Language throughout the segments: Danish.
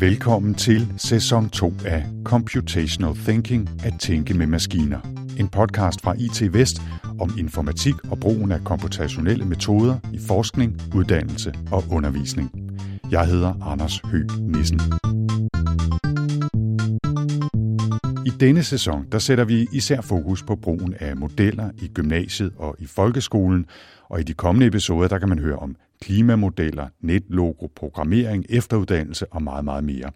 Velkommen til sæson 2 af Computational Thinking at tænke med maskiner. En podcast fra IT Vest om informatik og brugen af komputationelle metoder i forskning, uddannelse og undervisning. Jeg hedder Anders Høgh Nissen. I denne sæson der sætter vi især fokus på brugen af modeller i gymnasiet og i folkeskolen, og i de kommende episoder der kan man høre om klimamodeller, netlogo, programmering, efteruddannelse og meget, meget mere.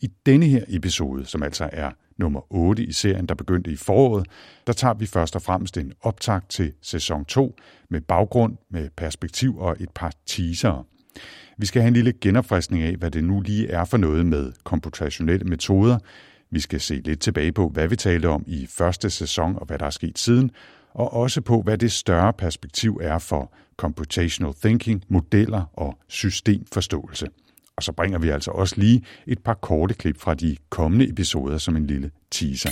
I denne her episode, som altså er nummer 8 i serien, der begyndte i foråret, der tager vi først og fremmest en optakt til sæson 2 med baggrund, med perspektiv og et par teasere. Vi skal have en lille genopfriskning af, hvad det nu lige er for noget med komputationelle metoder. Vi skal se lidt tilbage på, hvad vi talte om i første sæson og hvad der er sket siden, og også på, hvad det større perspektiv er for computational thinking, modeller og systemforståelse. Og så bringer vi altså også lige et par korte klip fra de kommende episoder som en lille teaser.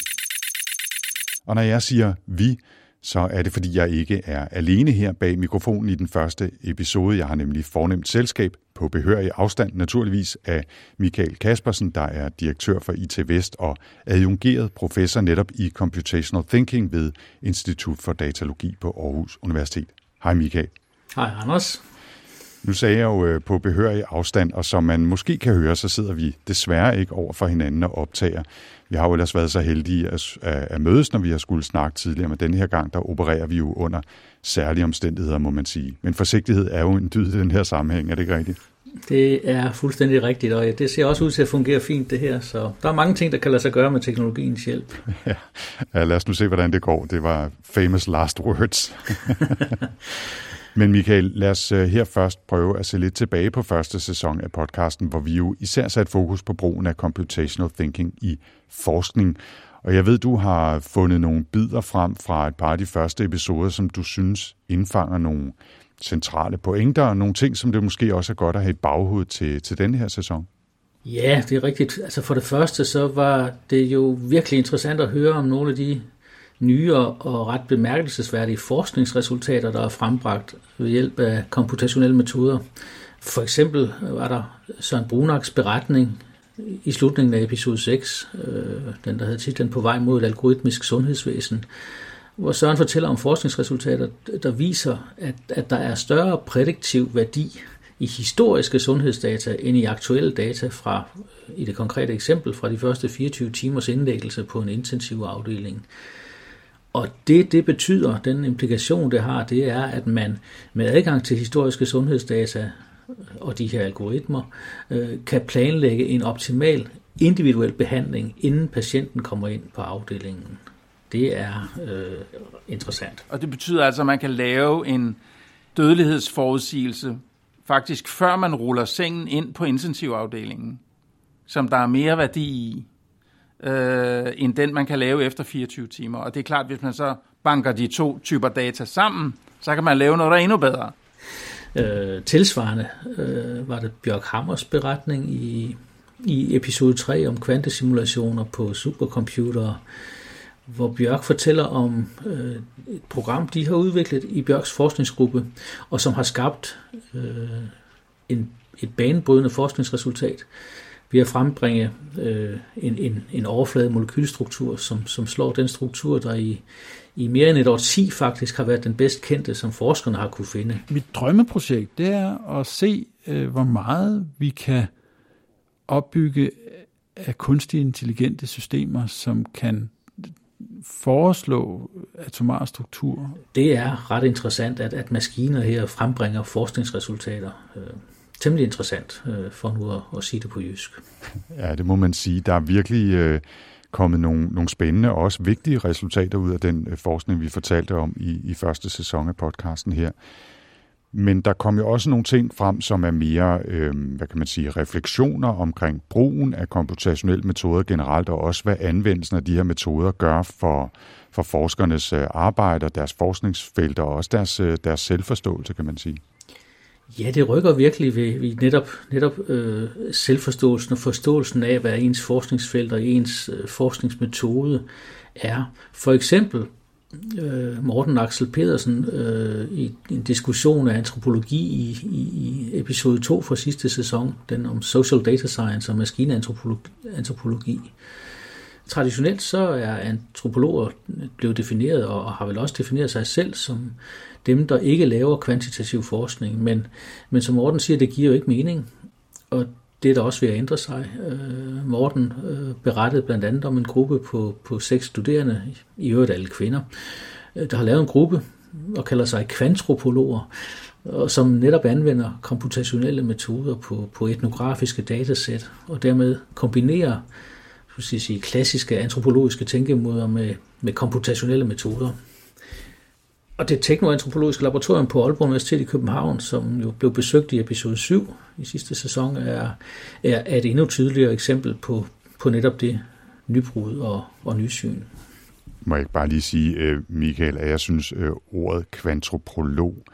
Og når jeg siger vi, så er det fordi jeg ikke er alene her bag mikrofonen i den første episode. Jeg har nemlig fornemt selskab på behørig afstand naturligvis af Michael Kaspersen, der er direktør for IT Vest og adjungeret professor netop i Computational Thinking ved Institut for Datalogi på Aarhus Universitet. Hej Michael. Hej Anders. Nu sagde jeg jo øh, på behørig afstand, og som man måske kan høre, så sidder vi desværre ikke over for hinanden og optager. Vi har jo ellers været så heldige at, at mødes, når vi har skulle snakke tidligere, men denne her gang, der opererer vi jo under særlige omstændigheder, må man sige. Men forsigtighed er jo en dyd i den her sammenhæng, er det ikke rigtigt? Det er fuldstændig rigtigt, og det ser også ud til at fungere fint det her, så der er mange ting, der kan lade sig gøre med teknologiens hjælp. Ja, ja lad os nu se, hvordan det går. Det var famous last words. Men Michael, lad os øh, her først prøve at se lidt tilbage på første sæson af podcasten, hvor vi jo især sat fokus på brugen af computational thinking i forskning. Og jeg ved, du har fundet nogle bidder frem fra et par af de første episoder, som du synes indfanger nogle centrale pointer og nogle ting, som det måske også er godt at have i baghovedet til, til denne her sæson. Ja, det er rigtigt. Altså for det første, så var det jo virkelig interessant at høre om nogle af de nye og ret bemærkelsesværdige forskningsresultater, der er frembragt ved hjælp af komputationelle metoder. For eksempel var der Søren Brunaks beretning i slutningen af episode 6, øh, den der havde titlen På vej mod et algoritmisk sundhedsvæsen, hvor Søren fortæller om forskningsresultater, der viser, at, at der er større prædiktiv værdi i historiske sundhedsdata end i aktuelle data fra, øh, i det konkrete eksempel, fra de første 24 timers indlæggelse på en intensiv afdeling. Og det, det betyder, den implikation, det har, det er, at man med adgang til historiske sundhedsdata og de her algoritmer, øh, kan planlægge en optimal individuel behandling, inden patienten kommer ind på afdelingen. Det er øh, interessant. Og det betyder altså, at man kan lave en dødelighedsforudsigelse, faktisk før man ruller sengen ind på intensivafdelingen, som der er mere værdi i, øh, end den, man kan lave efter 24 timer. Og det er klart, hvis man så banker de to typer data sammen, så kan man lave noget, der er endnu bedre. Øh, tilsvarende øh, var det Bjørk Hammers beretning i, i episode 3 om kvantesimulationer på supercomputere, hvor Bjørk fortæller om øh, et program, de har udviklet i Bjørks forskningsgruppe, og som har skabt øh, en, et banebrydende forskningsresultat, ved at frembringe øh, en, en, en overflade molekylstruktur, som, som slår den struktur, der i, i mere end et år 10 faktisk har været den bedst kendte, som forskerne har kunne finde. Mit drømmeprojekt, det er at se, øh, hvor meget vi kan opbygge af kunstige intelligente systemer, som kan foreslå atomar struktur. Det er ret interessant, at, at maskiner her frembringer forskningsresultater. Temmelig interessant, øh, for nu at, at sige det på jysk. Ja, det må man sige. Der er virkelig øh, kommet nogle, nogle spændende og også vigtige resultater ud af den øh, forskning, vi fortalte om i, i første sæson af podcasten her. Men der kom jo også nogle ting frem, som er mere, øh, hvad kan man sige, refleksioner omkring brugen af komputationelle metoder generelt, og også hvad anvendelsen af de her metoder gør for, for forskernes øh, arbejde og deres forskningsfelter, og også deres, øh, deres selvforståelse, kan man sige. Ja, det rykker virkelig ved, ved netop, netop øh, selvforståelsen og forståelsen af, hvad ens forskningsfelt og ens øh, forskningsmetode er. For eksempel øh, Morten Axel Pedersen øh, i en diskussion af antropologi i, i, i episode 2 fra sidste sæson, den om social data science og maskinantropologi. Traditionelt så er antropologer blevet defineret og har vel også defineret sig selv som dem, der ikke laver kvantitativ forskning, men, men som Morten siger, det giver jo ikke mening, og det er der også ved at ændre sig. Øh, Morten øh, berettede blandt andet om en gruppe på, på seks studerende, i øvrigt alle kvinder, øh, der har lavet en gruppe og kalder sig kvantropologer, og som netop anvender komputationelle metoder på, på etnografiske datasæt, og dermed kombinerer skal sige, klassiske antropologiske tænkemåder med, med komputationelle metoder. Og det teknoantropologiske laboratorium på Aalborg Universitet i København, som jo blev besøgt i episode 7 i sidste sæson, er, er, et endnu tydeligere eksempel på, på netop det nybrud og, og nysyn. Må jeg ikke bare lige sige, øh, Michael, at jeg synes øh, ordet kvantropolog,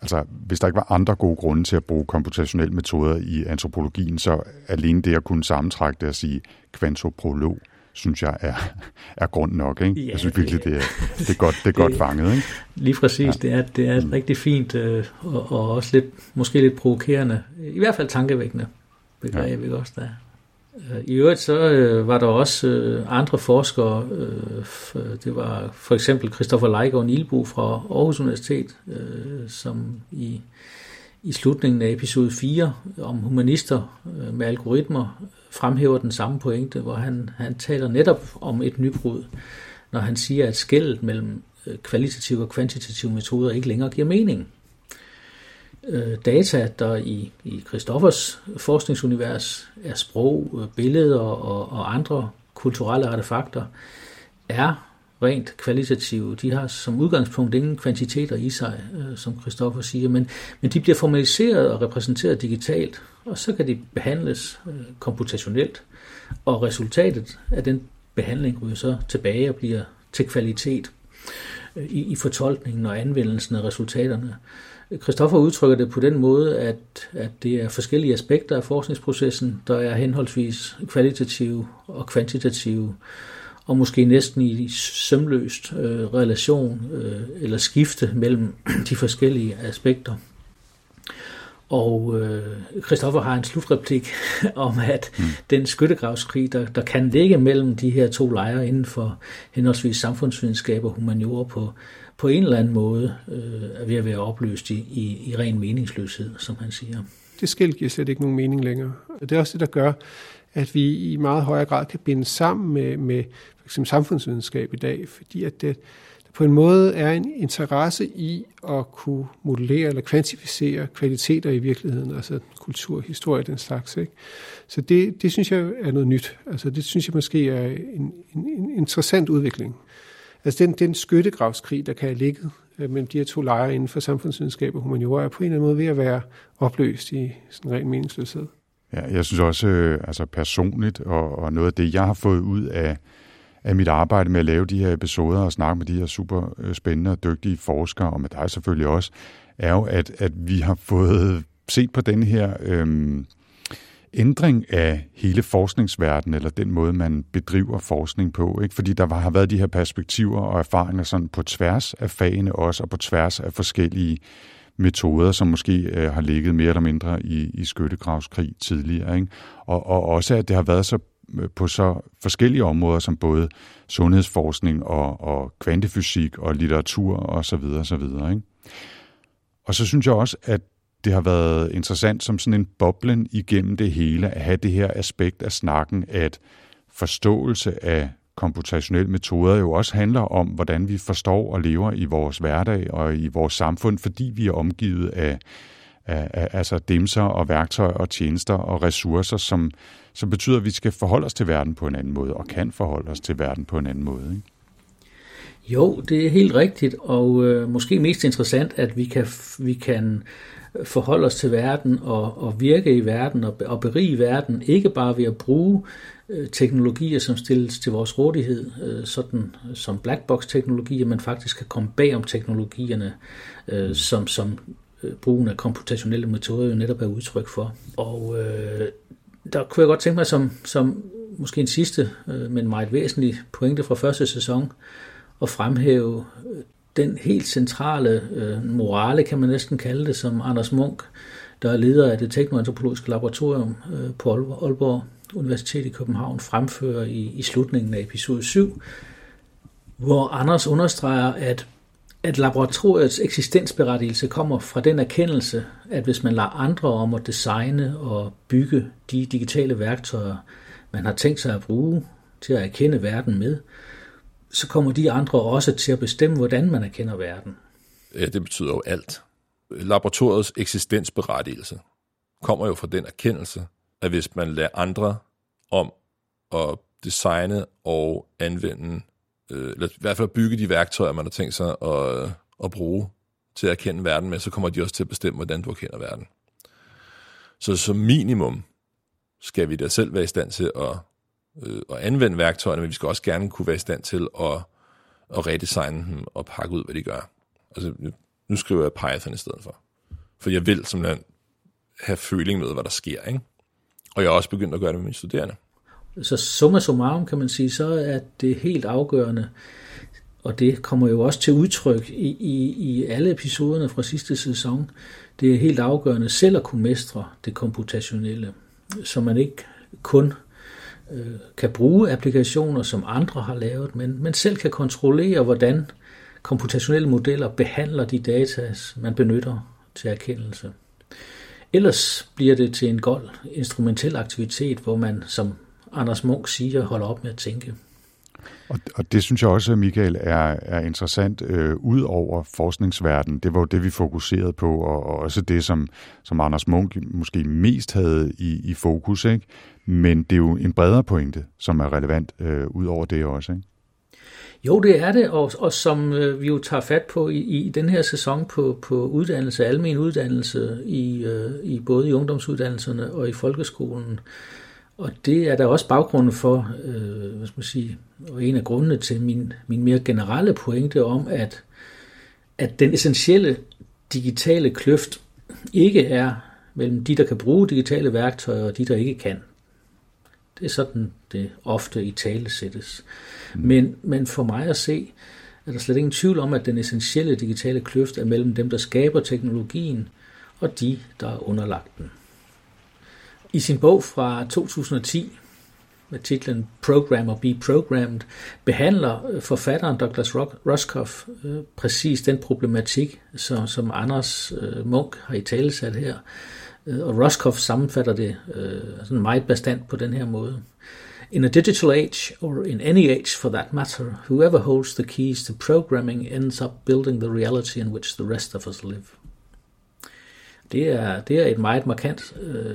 altså hvis der ikke var andre gode grunde til at bruge komputationelle metoder i antropologien, så alene det at kunne sammentrække det og sige kvantropolog, synes jeg er, er grund nok. Ikke? Ja, jeg synes virkelig, det er, det er godt, det er godt det, fanget. Ikke? Lige præcis, ja. det er, det er mm. rigtig fint øh, og, og også lidt, måske lidt provokerende, i hvert fald tankevækkende begreb, ja. ikke også der Øh, I øvrigt så øh, var der også øh, andre forskere, øh, det var for eksempel Christoffer Leigård Nielbo fra Aarhus Universitet, øh, som i, i slutningen af episode 4 om humanister øh, med algoritmer fremhæver den samme pointe, hvor han, han taler netop om et nybrud, når han siger, at skældet mellem øh, kvalitative og kvantitative metoder ikke længere giver mening. Øh, data, der i, i Christoffers forskningsunivers er sprog, øh, billeder og, og andre kulturelle artefakter, er rent kvalitative. De har som udgangspunkt ingen kvantiteter i sig, øh, som Christoffer siger, men, men de bliver formaliseret og repræsenteret digitalt, og så kan de behandles øh, komputationelt, og resultatet af den behandling ryger så tilbage og bliver til kvalitet øh, i, i fortolkningen og anvendelsen af resultaterne. Christoffer udtrykker det på den måde, at, at det er forskellige aspekter af forskningsprocessen, der er henholdsvis kvalitative og kvantitative, og måske næsten i sømløst øh, relation øh, eller skifte mellem de forskellige aspekter. Og øh, Christoffer har en slutreplik om, at mm. den skyttegravskrig, der, der kan ligge mellem de her to lejre inden for henholdsvis samfundsvidenskab og humaniora på, på en eller anden måde, øh, er ved at være opløst i, i, i ren meningsløshed, som han siger. Det skæld giver slet ikke nogen mening længere. Det er også det, der gør, at vi i meget højere grad kan binde sammen med, med for eksempel samfundsvidenskab i dag, fordi at det, på en måde er en interesse i at kunne modellere eller kvantificere kvaliteter i virkeligheden, altså kultur, historie, den slags. Ikke? Så det, det synes jeg er noget nyt. Altså det synes jeg måske er en, en, en interessant udvikling. Altså den, den skyttegravskrig, der kan have ligget øh, mellem de her to lejre inden for samfundsvidenskab og humaniora, er på en eller anden måde ved at være opløst i sådan ren meningsløshed. Ja, jeg synes også, øh, altså personligt, og, og noget af det, jeg har fået ud af af mit arbejde med at lave de her episoder og snakke med de her super øh, spændende og dygtige forskere, og med dig selvfølgelig også, er jo, at, at vi har fået set på den her øhm, ændring af hele forskningsverdenen, eller den måde, man bedriver forskning på. Ikke? Fordi der har været de her perspektiver og erfaringer sådan på tværs af fagene også, og på tværs af forskellige metoder, som måske øh, har ligget mere eller mindre i, i skyttegravskrig tidligere. Ikke? Og, og også, at det har været så øh, på så forskellige områder som både sundhedsforskning og, og kvantefysik og litteratur og så videre, så videre. Ikke? Og så synes jeg også, at det har været interessant som sådan en boblen igennem det hele, at have det her aspekt af snakken, at forståelse af komputationelle metoder jo også handler om, hvordan vi forstår og lever i vores hverdag og i vores samfund, fordi vi er omgivet af, af, af altså dimser og værktøjer og tjenester og ressourcer, som, som betyder, at vi skal forholde os til verden på en anden måde, og kan forholde os til verden på en anden måde. Ikke? Jo, det er helt rigtigt, og øh, måske mest interessant, at vi kan, vi kan forholde os til verden og, og virke i verden og, og berige verden, ikke bare ved at bruge øh, teknologier, som stilles til vores rådighed, øh, sådan som blackbox-teknologier, men faktisk kan komme bag om teknologierne, øh, som, som øh, brugen af komputationelle metoder jo netop er udtryk for. Og øh, der kunne jeg godt tænke mig som, som måske en sidste, øh, men meget væsentlig pointe fra første sæson, at fremhæve øh, den helt centrale øh, morale, kan man næsten kalde det, som Anders Munk, der er leder af det teknoantropologiske laboratorium øh, på Aalborg Universitet i København, fremfører i, i slutningen af episode 7, hvor Anders understreger, at, at laboratoriets eksistensberettigelse kommer fra den erkendelse, at hvis man lader andre om at designe og bygge de digitale værktøjer, man har tænkt sig at bruge til at erkende verden med, så kommer de andre også til at bestemme, hvordan man erkender verden. Ja, det betyder jo alt. Laboratoriets eksistensberettigelse kommer jo fra den erkendelse, at hvis man lader andre om at designe og anvende, øh, eller i hvert fald bygge de værktøjer, man har tænkt sig at, øh, at bruge til at erkende verden med, så kommer de også til at bestemme, hvordan du erkender verden. Så som minimum skal vi da selv være i stand til at øh, at anvende værktøjerne, men vi skal også gerne kunne være i stand til at, at redesigne dem og pakke ud, hvad de gør. Altså, nu skriver jeg Python i stedet for. For jeg vil simpelthen have føling med, hvad der sker. Ikke? Og jeg har også begyndt at gøre det med mine studerende. Så summa summarum kan man sige, så er det helt afgørende, og det kommer jo også til udtryk i, i, i alle episoderne fra sidste sæson, det er helt afgørende selv at kunne mestre det komputationelle, så man ikke kun øh, kan bruge applikationer, som andre har lavet, men, men selv kan kontrollere, hvordan komputationelle modeller behandler de data, man benytter til erkendelse. Ellers bliver det til en gold instrumentel aktivitet, hvor man, som Anders Munk siger, holder op med at tænke. Og, og det synes jeg også, Michael, er, er interessant øh, ud over forskningsverdenen. Det var jo det, vi fokuserede på, og, og også det, som, som Anders Munk måske mest havde i, i fokus. Ikke? Men det er jo en bredere pointe, som er relevant øh, ud over det også. Ikke? Jo, det er det, og, og som øh, vi jo tager fat på i, i den her sæson på, på uddannelse, almen uddannelse, i, øh, i både i ungdomsuddannelserne og i folkeskolen. Og det er der også baggrunden for, øh, hvad skal man sige, og en af grundene til min, min mere generelle pointe om, at, at den essentielle digitale kløft ikke er mellem de, der kan bruge digitale værktøjer, og de, der ikke kan. Det er sådan, det ofte i tale sættes. Mm. Men, men for mig at se, er der slet ingen tvivl om, at den essentielle digitale kløft er mellem dem, der skaber teknologien, og de, der er underlagt den. I sin bog fra 2010 med titlen Program or Be Programmed, behandler øh, forfatteren Douglas Roskoff øh, præcis den problematik, som, som Anders øh, Munk har i talesat her. Øh, og Roskoff sammenfatter det øh, sådan meget bestandt på den her måde. In a digital age, or in any age for that matter, whoever holds the keys to programming ends up building the reality in which the rest of us live. Det er, det er et meget markant øh,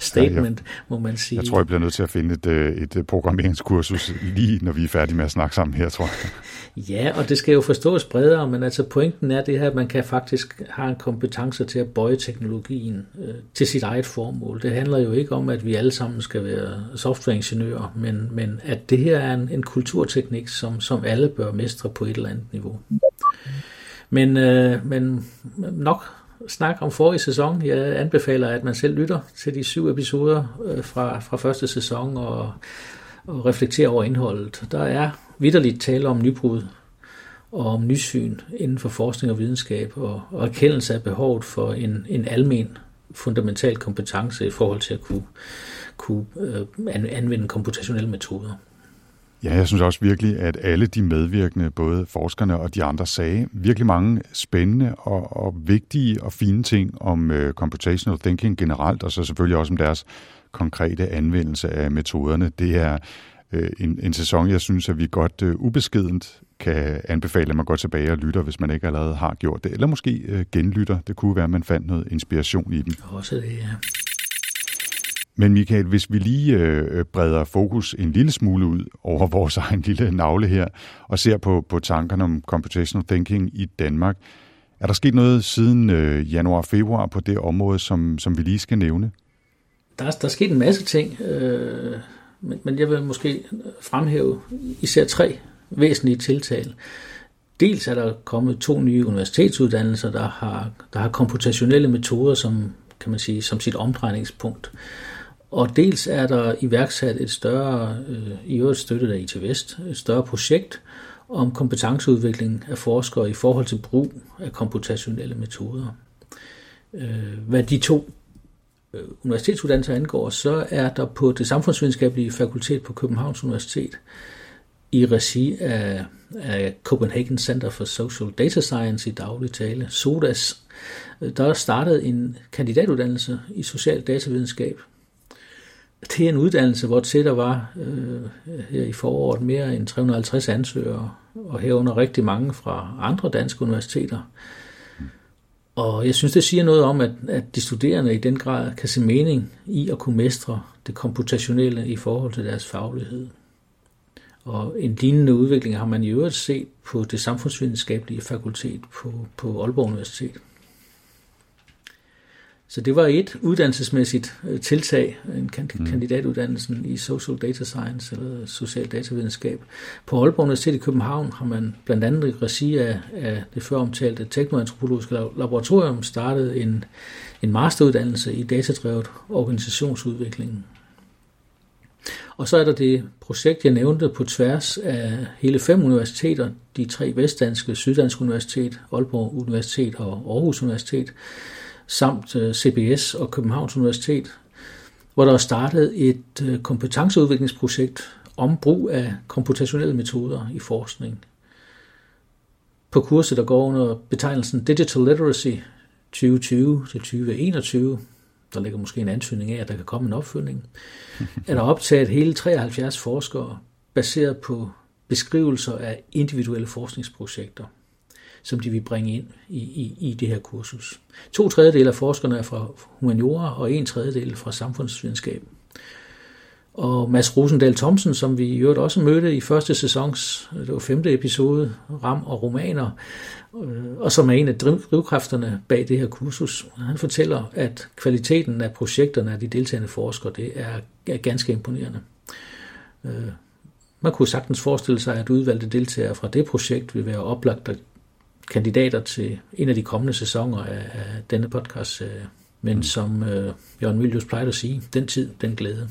statement, ja, jeg, må man sige. Jeg tror, jeg bliver nødt til at finde et, øh, et programmeringskursus lige, når vi er færdige med at snakke sammen her, tror jeg. Ja, og det skal jo forstås bredere, men altså pointen er det her, at man kan faktisk have en kompetence til at bøje teknologien øh, til sit eget formål. Det handler jo ikke om, at vi alle sammen skal være softwareingeniører, men, men at det her er en, en kulturteknik, som, som alle bør mestre på et eller andet niveau. Men, øh, men nok snak om forrige sæson. Jeg anbefaler, at man selv lytter til de syv episoder øh, fra, fra første sæson og, og reflekterer over indholdet. Der er vidderligt tale om nybrud og om nysyn inden for forskning og videnskab og, og erkendelse af behovet for en, en almen fundamental kompetence i forhold til at kunne, kunne øh, anvende komputationelle metoder. Ja, jeg synes også virkelig, at alle de medvirkende, både forskerne og de andre, sagde virkelig mange spændende og, og vigtige og fine ting om øh, computational thinking generelt, og så selvfølgelig også om deres konkrete anvendelse af metoderne. Det er øh, en, en sæson, jeg synes, at vi godt øh, ubeskedent kan anbefale, at man går tilbage og lytter, hvis man ikke allerede har gjort det, eller måske øh, genlytter. Det kunne være, at man fandt noget inspiration i dem. Også det, ja. Men Michael, hvis vi lige øh, breder fokus en lille smule ud over vores egen lille navle her, og ser på, på tankerne om computational thinking i Danmark, er der sket noget siden øh, januar-februar på det område, som, som vi lige skal nævne? Der er, der er sket en masse ting, øh, men, men jeg vil måske fremhæve især tre væsentlige tiltag. Dels er der kommet to nye universitetsuddannelser, der har, der har komputationelle metoder som, kan man sige, som sit omdrejningspunkt. Og dels er der iværksat et større, øh, i øvrigt støttet af IT Vest, et større projekt om kompetenceudvikling af forskere i forhold til brug af komputationelle metoder. Øh, hvad de to øh, universitetsuddannelser angår, så er der på det samfundsvidenskabelige fakultet på Københavns Universitet i regi af, af Copenhagen Center for Social Data Science i daglig tale, SODAS, der er startet en kandidatuddannelse i social datavidenskab til en uddannelse, hvor til der var øh, her i foråret mere end 350 ansøgere, og herunder rigtig mange fra andre danske universiteter. Og jeg synes, det siger noget om, at, at de studerende i den grad kan se mening i at kunne mestre det komputationelle i forhold til deres faglighed. Og en lignende udvikling har man i øvrigt set på det samfundsvidenskabelige fakultet på, på Aalborg Universitet. Så det var et uddannelsesmæssigt øh, tiltag, en mm. kandidatuddannelsen i Social Data Science eller Social Datavidenskab. På Aalborg Universitet i København har man blandt andet i regi af, af det før omtalte teknoantropologiske laboratorium startet en, en masteruddannelse i datadrevet organisationsudvikling. Og så er der det projekt, jeg nævnte på tværs af hele fem universiteter, de tre vestdanske, Syddansk Universitet, Aalborg Universitet og Aarhus Universitet, samt øh, CBS og Københavns Universitet, hvor der er startet et øh, kompetenceudviklingsprojekt om brug af komputationelle metoder i forskning. På kurset, der går under betegnelsen Digital Literacy 2020 til 2021, der ligger måske en ansøgning af, at der kan komme en opfølgning, er der optaget hele 73 forskere, baseret på beskrivelser af individuelle forskningsprojekter som de vil bringe ind i, i, i det her kursus. To tredjedel af forskerne er fra humaniora, og en tredjedel fra samfundsvidenskab. Og Mads Rosendal Thomsen, som vi i øvrigt også mødte i første sæsons, det var femte episode, Ram og Romaner, øh, og som er en af drivkræfterne bag det her kursus. Han fortæller, at kvaliteten af projekterne af de deltagende forskere, det er, er ganske imponerende. Øh, man kunne sagtens forestille sig, at udvalgte deltagere fra det projekt vil være oplagt at kandidater til en af de kommende sæsoner af, af denne podcast. Men mm. som øh, Jørgen Mylius plejer at sige, den tid, den glæde.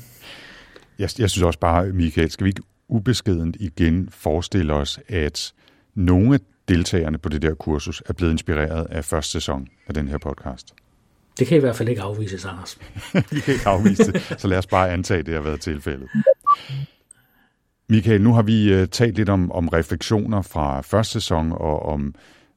Jeg, jeg synes også bare, Michael, skal vi ikke ubeskedent igen forestille os, at nogle af deltagerne på det der kursus er blevet inspireret af første sæson af den her podcast? Det kan i hvert fald ikke afvises, Anders. Vi kan ikke afvise det, så lad os bare antage, at det har været tilfældet. Michael, nu har vi uh, talt lidt om, om refleksioner fra første sæson og om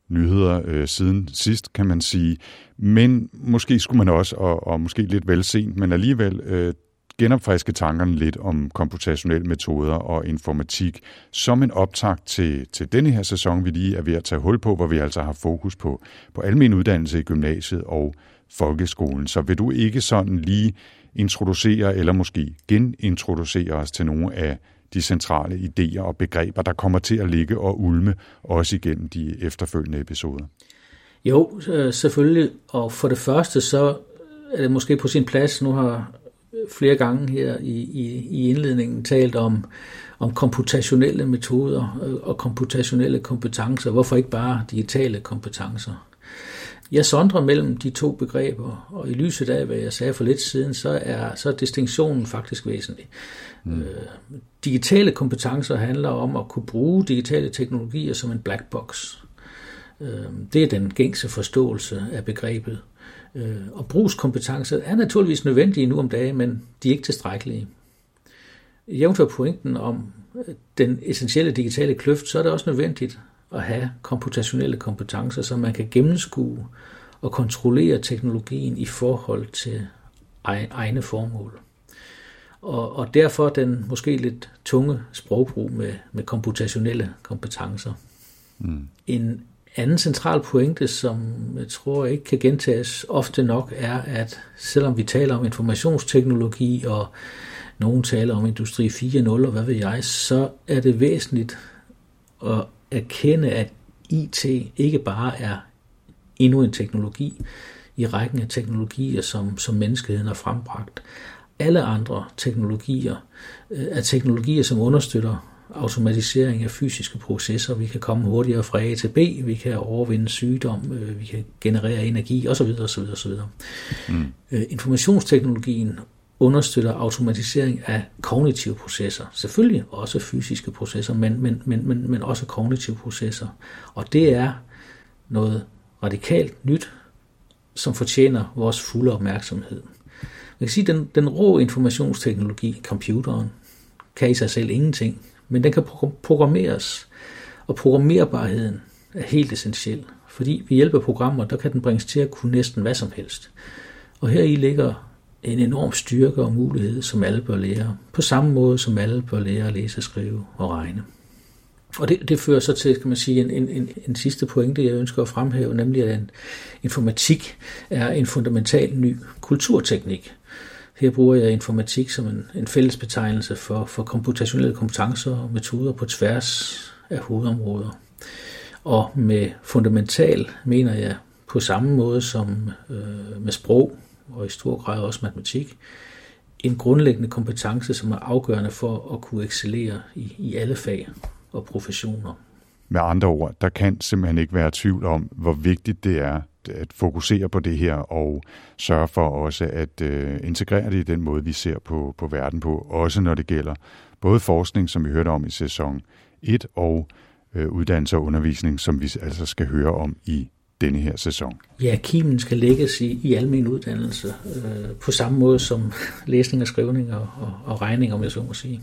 nyheder øh, siden sidst, kan man sige. Men måske skulle man også, og, og måske lidt vel sent, men alligevel øh, genopfriske tankerne lidt om komputationelle metoder og informatik som en optakt til, til denne her sæson, vi lige er ved at tage hul på, hvor vi altså har fokus på, på almen uddannelse i gymnasiet og folkeskolen. Så vil du ikke sådan lige introducere eller måske genintroducere os til nogle af de centrale idéer og begreber, der kommer til at ligge og ulme også igennem de efterfølgende episoder? Jo, øh, selvfølgelig. Og for det første, så er det måske på sin plads. Nu har flere gange her i, i, i indledningen talt om, om komputationelle metoder øh, og komputationelle kompetencer. Hvorfor ikke bare digitale kompetencer? Jeg sondrer mellem de to begreber, og i lyset af, hvad jeg sagde for lidt siden, så er, så er distinktionen faktisk væsentlig. Mm. Øh, digitale kompetencer handler om at kunne bruge digitale teknologier som en black box. Øh, det er den gængse forståelse af begrebet. Øh, og brugskompetencer er naturligvis nødvendige nu om dagen, men de er ikke tilstrækkelige. Jævnfør pointen om øh, den essentielle digitale kløft, så er det også nødvendigt at have komputationelle kompetencer, så man kan gennemskue og kontrollere teknologien i forhold til egne formål. Og, og derfor den måske lidt tunge sprogbrug med, med komputationelle kompetencer. Mm. En anden central pointe, som jeg tror ikke kan gentages ofte nok, er, at selvom vi taler om informationsteknologi, og nogen taler om Industri 4.0 og hvad ved jeg, så er det væsentligt at erkende, at IT ikke bare er endnu en teknologi i rækken af teknologier, som, som menneskeheden har frembragt. Alle andre teknologier øh, er teknologier, som understøtter automatisering af fysiske processer. Vi kan komme hurtigere fra A til B, vi kan overvinde sygdom, øh, vi kan generere energi osv. osv., osv. Mm. Øh, informationsteknologien understøtter automatisering af kognitive processer. Selvfølgelig også fysiske processer, men, men, men, men, men også kognitive processer. Og det er noget radikalt nyt, som fortjener vores fulde opmærksomhed. Man kan sige, at den, den rå informationsteknologi, computeren, kan i sig selv ingenting, men den kan programmeres, og programmerbarheden er helt essentiel, fordi ved hjælp af programmer, der kan den bringes til at kunne næsten hvad som helst. Og her i ligger en enorm styrke og mulighed, som alle bør lære, på samme måde som alle bør lære at læse, skrive og regne. Og det, det fører så til, kan man sige, en, en, en, en sidste pointe, jeg ønsker at fremhæve, nemlig at en, informatik er en fundamental ny kulturteknik. Her bruger jeg informatik som en, en fælles betegnelse for, for komputationelle kompetencer og metoder på tværs af hovedområder. Og med fundamental mener jeg på samme måde som øh, med sprog og i stor grad også matematik, en grundlæggende kompetence, som er afgørende for at kunne excellere i, i alle fag og professioner. Med andre ord, der kan simpelthen ikke være tvivl om, hvor vigtigt det er at fokusere på det her og sørge for også at øh, integrere det i den måde, vi ser på, på verden på, også når det gælder både forskning, som vi hørte om i sæson 1, og øh, uddannelse og undervisning, som vi altså skal høre om i denne her sæson. Ja, kimen skal lægges i, i almen uddannelse, øh, på samme måde som læsning og skrivning og, og, og regning, om jeg så må sige.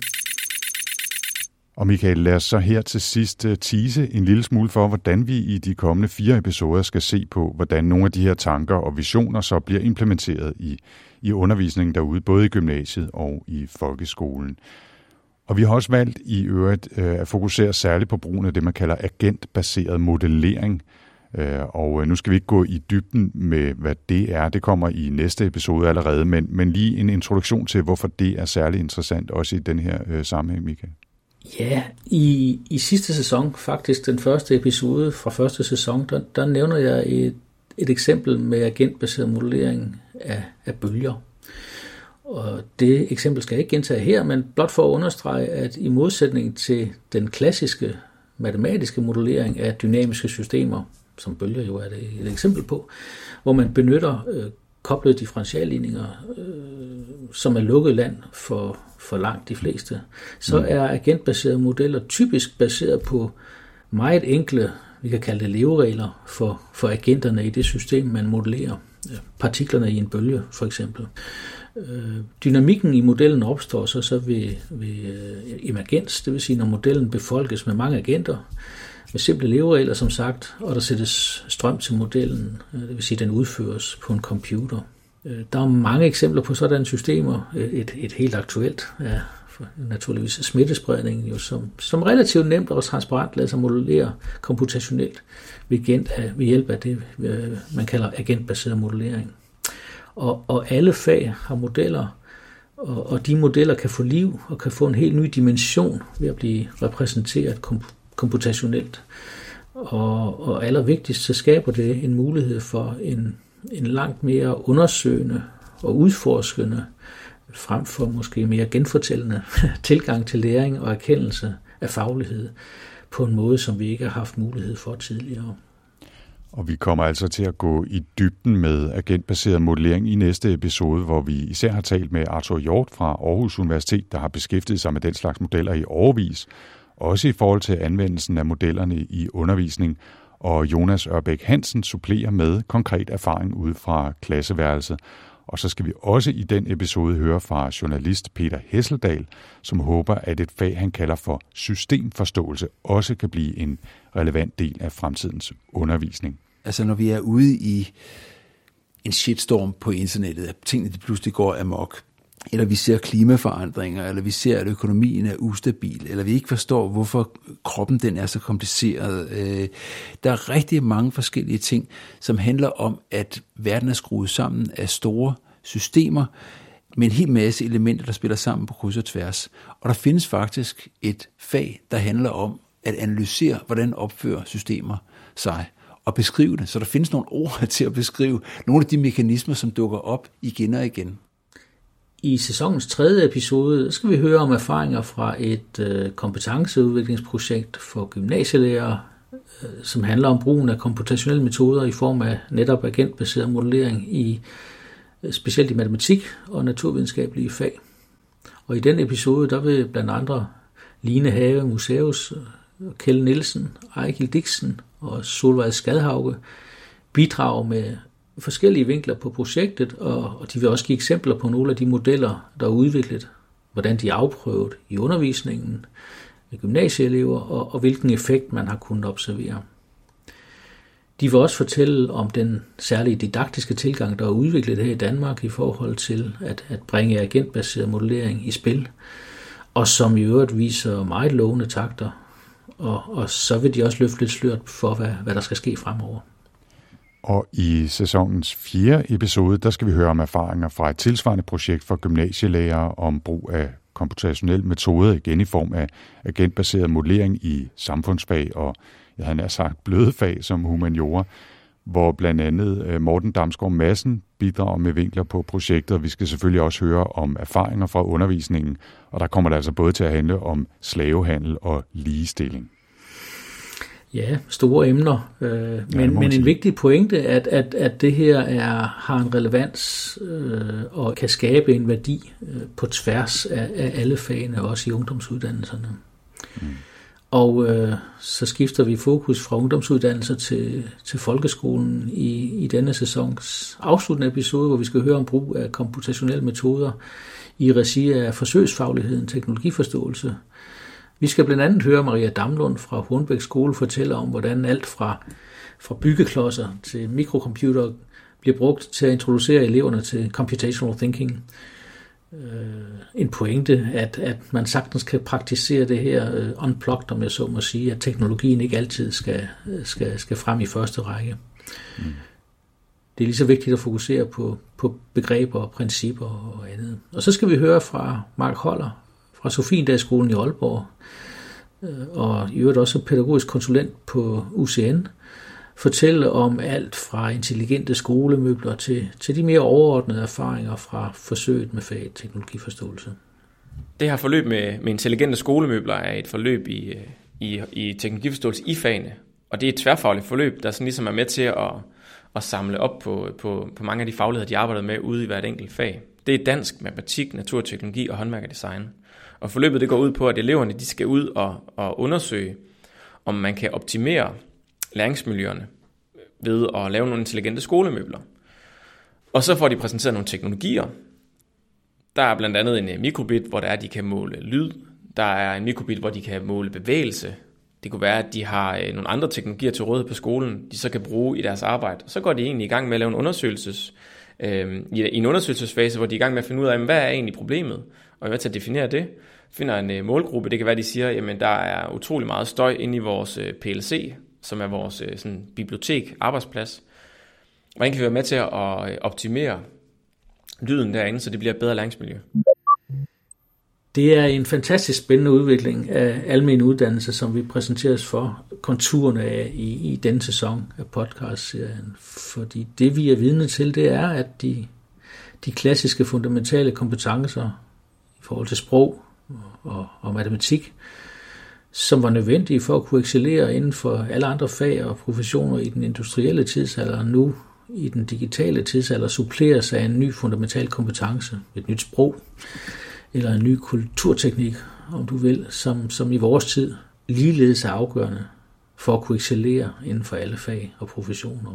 Og Michael, lad os så her til sidst øh, tise en lille smule for, hvordan vi i de kommende fire episoder skal se på, hvordan nogle af de her tanker og visioner så bliver implementeret i, i undervisningen derude, både i gymnasiet og i folkeskolen. Og vi har også valgt i øvrigt øh, at fokusere særligt på brugen af det, man kalder agentbaseret modellering. Uh, og nu skal vi ikke gå i dybden med, hvad det er. Det kommer i næste episode allerede, men, men lige en introduktion til, hvorfor det er særlig interessant, også i den her sammenhæng, Michael. Ja, i, i sidste sæson, faktisk den første episode fra første sæson, der, der nævner jeg et, et eksempel med agentbaseret modellering af, af bølger. Og det eksempel skal jeg ikke gentage her, men blot for at understrege, at i modsætning til den klassiske matematiske modellering af dynamiske systemer, som bølger jo er det et eksempel på, hvor man benytter øh, koblede differentialligninger, øh, som er lukket land for, for langt de fleste, så mm. er agentbaserede modeller typisk baseret på meget enkle, vi kan kalde det leveregler for, for agenterne i det system, man modellerer. Partiklerne i en bølge, for eksempel. Øh, dynamikken i modellen opstår så, så ved, ved øh, emergens, det vil sige, når modellen befolkes med mange agenter, med simple leveregler, som sagt, og der sættes strøm til modellen, øh, det vil sige, den udføres på en computer. Øh, der er mange eksempler på sådanne systemer. Øh, et, et helt aktuelt er naturligvis smittespredningen, jo, som, som relativt nemt og transparent lader sig modellere komputationelt ved, agent, ved hjælp af det, øh, man kalder agentbaseret modellering. Og, og alle fag har modeller, og, og de modeller kan få liv og kan få en helt ny dimension ved at blive repræsenteret komputationelt. Og, og allervigtigst, så skaber det en mulighed for en, en langt mere undersøgende og udforskende, frem for måske mere genfortællende tilgang til læring og erkendelse af faglighed på en måde, som vi ikke har haft mulighed for tidligere. Og vi kommer altså til at gå i dybden med agentbaseret modellering i næste episode, hvor vi især har talt med Arthur Hjort fra Aarhus Universitet, der har beskæftiget sig med den slags modeller i overvis, også i forhold til anvendelsen af modellerne i undervisning, og Jonas Ørbæk Hansen supplerer med konkret erfaring ud fra klasseværelset. Og så skal vi også i den episode høre fra journalist Peter Hesseldal, som håber, at et fag, han kalder for systemforståelse, også kan blive en relevant del af fremtidens undervisning. Altså når vi er ude i en shitstorm på internettet, at tingene pludselig går amok, eller vi ser klimaforandringer, eller vi ser, at økonomien er ustabil, eller vi ikke forstår, hvorfor kroppen den er så kompliceret. Øh, der er rigtig mange forskellige ting, som handler om, at verden er skruet sammen af store systemer, med en hel masse elementer, der spiller sammen på kryds og tværs. Og der findes faktisk et fag, der handler om at analysere, hvordan opfører systemer sig og beskrive det. Så der findes nogle ord til at beskrive nogle af de mekanismer, som dukker op igen og igen. I sæsonens tredje episode skal vi høre om erfaringer fra et øh, kompetenceudviklingsprojekt for gymnasielærer, øh, som handler om brugen af komputationelle metoder i form af netop agentbaseret modellering i øh, specielt i matematik og naturvidenskabelige fag. Og i den episode, der vil blandt andre Line Have Museus, øh, Kjell Nielsen, Ejgil Dixen og Solvej Skadhauge bidrage med forskellige vinkler på projektet, og, og de vil også give eksempler på nogle af de modeller, der er udviklet, hvordan de er afprøvet i undervisningen med gymnasieelever, og, og hvilken effekt man har kunnet observere. De vil også fortælle om den særlige didaktiske tilgang, der er udviklet her i Danmark i forhold til at, at bringe agentbaseret modellering i spil, og som i øvrigt viser meget lovende takter. Og, og så vil de også løfte lidt slørt for, hvad, hvad der skal ske fremover. Og i sæsonens fjerde episode, der skal vi høre om erfaringer fra et tilsvarende projekt for gymnasielærere om brug af komputationel metode, igen i form af agentbaseret modellering i samfundsfag og, jeg havde nær sagt, bløde fag som humaniora, hvor blandt andet øh, Morten Damsgaard Madsen bidrager med vinkler på projektet, og vi skal selvfølgelig også høre om erfaringer fra undervisningen, og der kommer det altså både til at handle om slavehandel og ligestilling. Ja, store emner, øh, ja, men, men en vigtig pointe, at, at, at det her er, har en relevans øh, og kan skabe en værdi øh, på tværs af, af alle fagene, også i ungdomsuddannelserne. Mm. Og øh, så skifter vi fokus fra ungdomsuddannelser til, til folkeskolen i, i denne sæsons afsluttende episode, hvor vi skal høre om brug af komputationelle metoder i regi af forsøgsfagligheden teknologiforståelse. Vi skal blandt andet høre Maria Damlund fra Hornbæk Skole fortælle om, hvordan alt fra, fra byggeklodser til mikrocomputer bliver brugt til at introducere eleverne til computational thinking. Øh, en pointe, at, at man sagtens kan praktisere det her uh, unplugged, om jeg så må sige, at teknologien ikke altid skal, skal, skal frem i første række. Mm. Det er lige så vigtigt at fokusere på, på begreber og principper og andet. Og så skal vi høre fra Mark Holler fra Sofiendagsskolen i Aalborg, øh, og i øvrigt også pædagogisk konsulent på UCN, fortælle om alt fra intelligente skolemøbler til, til de mere overordnede erfaringer fra forsøget med faget teknologiforståelse. Det her forløb med, med intelligente skolemøbler er et forløb i, øh, i, i teknologiforståelse i fagene, og det er et tværfagligt forløb, der sådan ligesom er med til at, at samle op på, på, på mange af de fagligheder, de arbejder med ude i hvert enkelt fag. Det er dansk, matematik, naturteknologi og håndværk Og design. Og forløbet det går ud på, at eleverne de skal ud og, og undersøge, om man kan optimere læringsmiljøerne ved at lave nogle intelligente skolemøbler. Og så får de præsenteret nogle teknologier. Der er blandt andet en øh, mikrobit, hvor der er, de kan måle lyd. Der er en mikrobit, hvor de kan måle bevægelse. Det kunne være, at de har øh, nogle andre teknologier til rådighed på skolen, de så kan bruge i deres arbejde. Så går de egentlig i gang med at lave en undersøgelses, øh, i en undersøgelsesfase, hvor de er i gang med at finde ud af, hvad er egentlig problemet, og hvad til at definere det. Finder en øh, målgruppe, det kan være, de siger, jamen der er utrolig meget støj inde i vores øh, PLC, som er vores øh, sådan, bibliotek, arbejdsplads. Hvordan kan vi være med til at øh, optimere lyden derinde, så det bliver et bedre læringsmiljø? Det er en fantastisk spændende udvikling af almen uddannelse, som vi præsenteres for konturerne af i, i denne sæson af podcast-serien. Fordi det vi er vidne til, det er, at de, de klassiske fundamentale kompetencer forhold til sprog og, og matematik, som var nødvendige for at kunne excellere inden for alle andre fag og professioner i den industrielle tidsalder, nu i den digitale tidsalder suppleres af en ny fundamental kompetence, et nyt sprog, eller en ny kulturteknik, om du vil, som, som i vores tid ligeledes er afgørende for at kunne excellere inden for alle fag og professioner.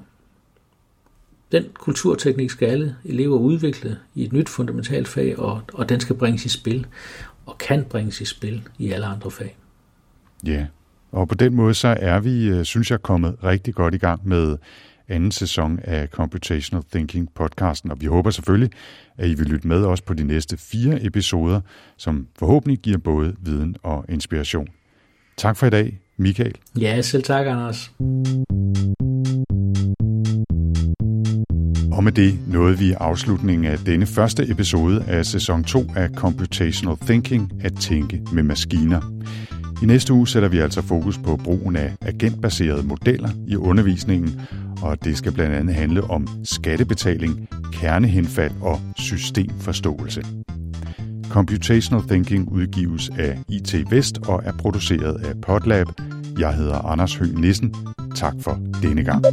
Den kulturteknik skal alle elever udvikle i et nyt fundamentalt fag, og, og den skal bringes i spil, og kan bringes i spil i alle andre fag. Ja, og på den måde så er vi, øh, synes jeg, kommet rigtig godt i gang med anden sæson af Computational Thinking podcasten, og vi håber selvfølgelig, at I vil lytte med os på de næste fire episoder, som forhåbentlig giver både viden og inspiration. Tak for i dag, Michael. Ja, selv tak, Anders. Og med det nåede vi afslutningen af denne første episode af sæson 2 af Computational Thinking, at tænke med maskiner. I næste uge sætter vi altså fokus på brugen af agentbaserede modeller i undervisningen, og det skal blandt andet handle om skattebetaling, kernehenfald og systemforståelse. Computational Thinking udgives af IT Vest og er produceret af Podlab. Jeg hedder Anders Høgh Nissen. Tak for denne gang.